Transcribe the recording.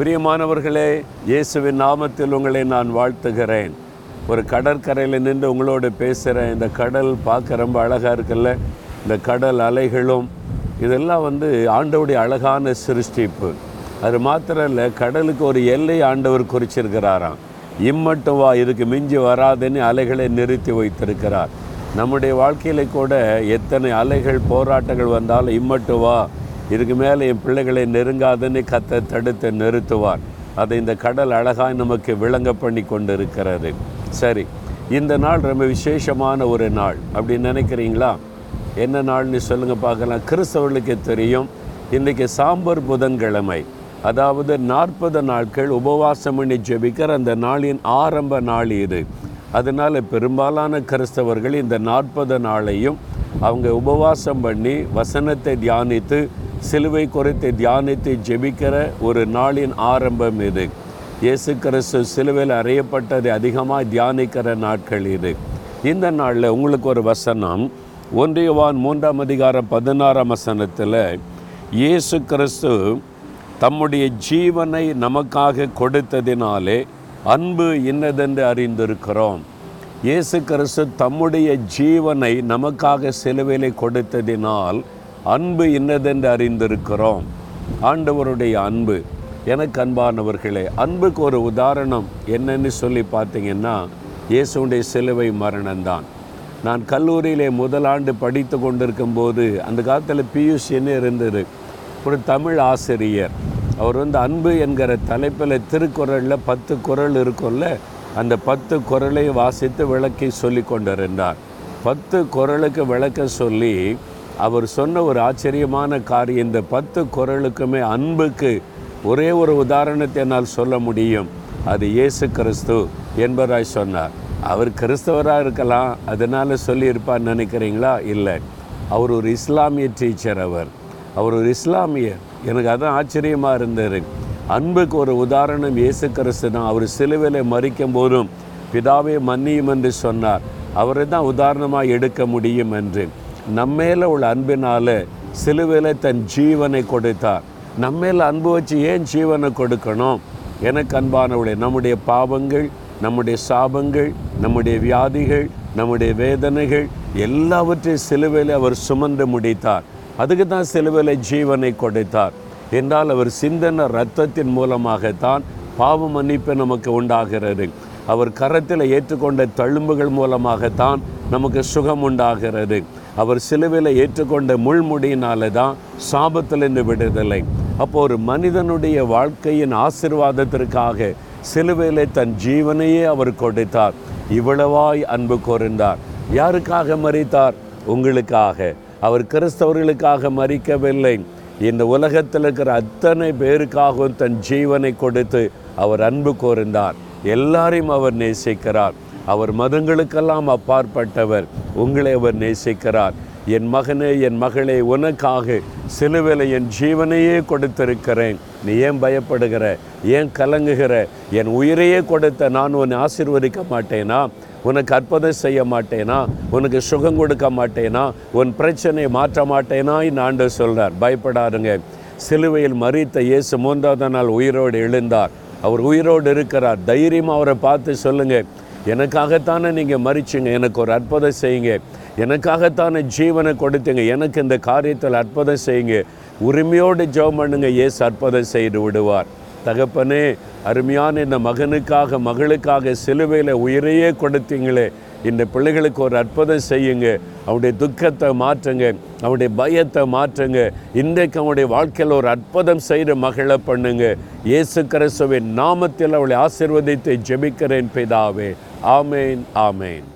பிரியமானவர்களே இயேசுவின் நாமத்தில் உங்களை நான் வாழ்த்துகிறேன். ஒரு கடற்கரையில் நின்று உங்களோடு பேசுகிறேன் இந்த கடல் பார்க்க ரொம்ப அழகாக இருக்குல்ல? இந்த கடல் அலைகளும் இதெல்லாம் வந்து ஆண்டவுடைய அழகான சிருஷ்டிப்பு. அது மாத்திரம் இல்லை கடலுக்கு ஒரு எல்லை ஆண்டவர் குறிச்சிருக்கிறாராம். இம்மட்டும் வா இதுக்கு மிஞ்சி வராதுன்னு அலைகளை நிறுத்தி வைத்திருக்கிறார். நம்முடைய வாழ்க்கையில் கூட எத்தனை அலைகள் போராட்டங்கள் வந்தாலும் இம்மட்டும் வா இதுக்கு மேலே என் பிள்ளைகளை நெருங்காதுன்னு கத்த தடுத்து நிறுத்துவார். அதை இந்த கடல் அழகாய் நமக்கு விளங்க பண்ணி கொண்டு இருக்கிறது சரி இந்த நாள் ரொம்ப விசேஷமான ஒரு நாள். அப்படின்னு நினைக்கிறீங்களா? என்ன நாள்னு சொல்லுங்கள் பார்க்கலாம். கிறிஸ்தவர்களுக்கு தெரியும் இன்றைக்கி சாம்பர் புதன்கிழமை. அதாவது நாற்பது நாட்கள் உபவாசம் பண்ணி ஜெபிக்கிற அந்த நாளின் ஆரம்ப நாள் இது. அதனால் பெரும்பாலான கிறிஸ்தவர்கள் இந்த நாற்பது நாளையும் அவங்க உபவாசம் பண்ணி வசனத்தை தியானித்து சிலுவை குறித்து தியானித்து ஜெபிக்கிற ஒரு நாளின் ஆரம்பம் இது. இயேசு கிறிஸ்து சிலுவையில் அறியப்பட்டது அதிகமாக தியானிக்கிற நாட்கள் இது. இந்த நாளில் உங்களுக்கு ஒரு வசனம். ஒன்றியவான் மூன்றாம் அதிகாரம் பதினாறாம் வசனத்தில் இயேசு கிறிஸ்து தம்முடைய ஜீவனை நமக்காக கொடுத்ததினாலே அன்பு இன்னதென்று அறிந்திருக்கிறோம். இயேசு கிறிஸ்து தம்முடைய ஜீவனை நமக்காக சிலுவையிலே கொடுத்ததினால் அன்பு இன்னதென்று அறிந்திருக்கிறோம். ஆண்டவருடைய அன்பு. எனக்கு அன்பானவர்களே அன்புக்கு ஒரு உதாரணம் என்னன்னு சொல்லி பார்த்தீங்கன்னா இயேசுடைய சிலுவை மரணம்தான். நான் கல்லூரியிலே முதலாண்டு படித்து கொண்டிருக்கும் போது அந்த காலத்தில் பியூசின்னு இருந்தது. ஒரு தமிழ் ஆசிரியர். அவர் வந்து அன்பு என்கிற தலைப்பில் திருக்குறளில் பத்து குறள் இருக்கும்ல அந்த பத்து குறளை வாசித்து விளக்கி சொல்லி கொண்டிருந்தார். பத்து குறளுக்கு விளக்க சொல்லி அவர் சொன்ன ஒரு ஆச்சரியமான காரியம் இந்த பத்து குறளுக்குமே அன்புக்கு ஒரே ஒரு உதாரணத்தை என்னால் சொல்ல முடியும். அது இயேசு கிறிஸ்து என்பதாய் சொன்னார். அவர் கிறிஸ்தவராக இருக்கலாம் அதனால் சொல்லியிருப்பார் நினைக்கிறீங்களா? இல்லை. அவர் ஒரு இஸ்லாமிய டீச்சர் அவர். அவர் ஒரு இஸ்லாமியர் எனக்கு அதான் ஆச்சரியமாக இருந்தார் அன்புக்கு ஒரு உதாரணம் இயேசு கிறிஸ்து தான் அவர் சிலுவையில் மறிக்கும் போதும் பிதாவே மன்னியும் என்று சொன்னார். அவரை தான் உதாரணமாக எடுக்க முடியும் என்று. நம்மேல உள்ள அன்பினால் சிலுவையில் தன் ஜீவனை கொடுத்தார். நம்மேல அன்பு வச்சு ஏன் ஜீவனை கொடுக்கணும்? எனக்கு அன்பானவளே நம்முடைய பாவங்கள் நம்முடைய சாபங்கள் நம்முடைய வியாதிகள் நம்முடைய வேதனைகள் எல்லாவற்றையும் சிலுவையில் அவர் சுமந்து முடித்தார். அதுக்கு தான் சிலுவையில் ஜீவனை கொடுத்தார். என்றால் அவர் சிந்தன இரத்தத்தின் மூலமாகத்தான் பாவ மன்னிப்பு நமக்கு உண்டாகிறது. அவர் கரத்தில் ஏற்றுக்கொண்ட தழும்புகள் மூலமாகத்தான் நமக்கு சுகம் உண்டாகிறது. அவர் சிலுவையில் ஏற்றுக்கொண்ட முள்முடியினால தான் சாபத்திலிருந்து விடுதலை. அப்போ ஒரு மனிதனுடைய வாழ்க்கையின் ஆசிர்வாதத்திற்காக சிலுவையில் தன் ஜீவனையே அவர் கொடுத்தார். இவ்வளவாய் அன்பு கோர்ந்தார். யாருக்காக மறித்தார் உங்களுக்காக. அவர் கிறிஸ்தவர்களுக்காக மறிக்கவில்லை இந்த உலகத்தில் இருக்கிற அத்தனை பேருக்காகவும் தன் ஜீவனை கொடுத்து அவர் அன்பு கோர்ந்தார். எல்லாரையும் அவர் நேசிக்கிறார். அவர் மதங்களுக்கெல்லாம் அப்பாற்பட்டவர். உங்களை அவர் நேசிக்கிறார். என் மகனே என் மகளே உனக்காக சிலுவையில் என் ஜீவனையே கொடுத்திருக்கிறேன். நீ ஏன் பயப்படுகிற? ஏன் கலங்குகிற? என் உயிரையே கொடுத்த நான் உன்னை ஆசீர்வதிக்க மாட்டேனா? உனக்கு அற்புதம் செய்ய மாட்டேனா? உனக்கு சுகம் கொடுக்க மாட்டேனா? உன் பிரச்சனையை மாற்ற மாட்டேனா? இந்த ஆண்டு சொல்கிறார் பயப்படாதுங்க. சிலுவையில் மறித்த இயேசு மூன்றாவது நாள் உயிரோடு எழுந்தார். அவர் உயிரோடு இருக்கிறார். தைரியமாக அவரை பார்த்து சொல்லுங்கள் எனக்காகத்தானே நீங்கள் மறிச்சிங்க எனக்கு ஒரு அற்புதம் செய்யுங்க. எனக்காகத்தானே ஜீவனை கொடுத்தீங்க எனக்கு இந்த காரியத்தில் அற்புதம் செய்யுங்க. உரிமையோடு ஜெபம் பண்ணுங்க இயேசு அற்புதம் செய்து விடுவார். தகப்பனே அருமையான இந்த மகனுக்காக மகளுக்காக சிலுவையில் உயிரையே கொடுத்தீங்களே. இந்த பிள்ளைகளுக்கு ஒரு அற்புதம் செய்யுங்க. அவனுடைய துக்கத்தை மாற்றுங்க அவனுடைய பயத்தை மாற்றுங்க. இன்றைக்கு அவனுடைய வாழ்க்கையில் ஒரு அற்புதம் செய்கிற மகளை பண்ணுங்க. இயேசு கிறிஸ்துவின் நாமத்தில் அவளை ஆசிர்வதித்து ஜெபிக்கிறேன் பிதாவே. ஆமேன் ஆமேன்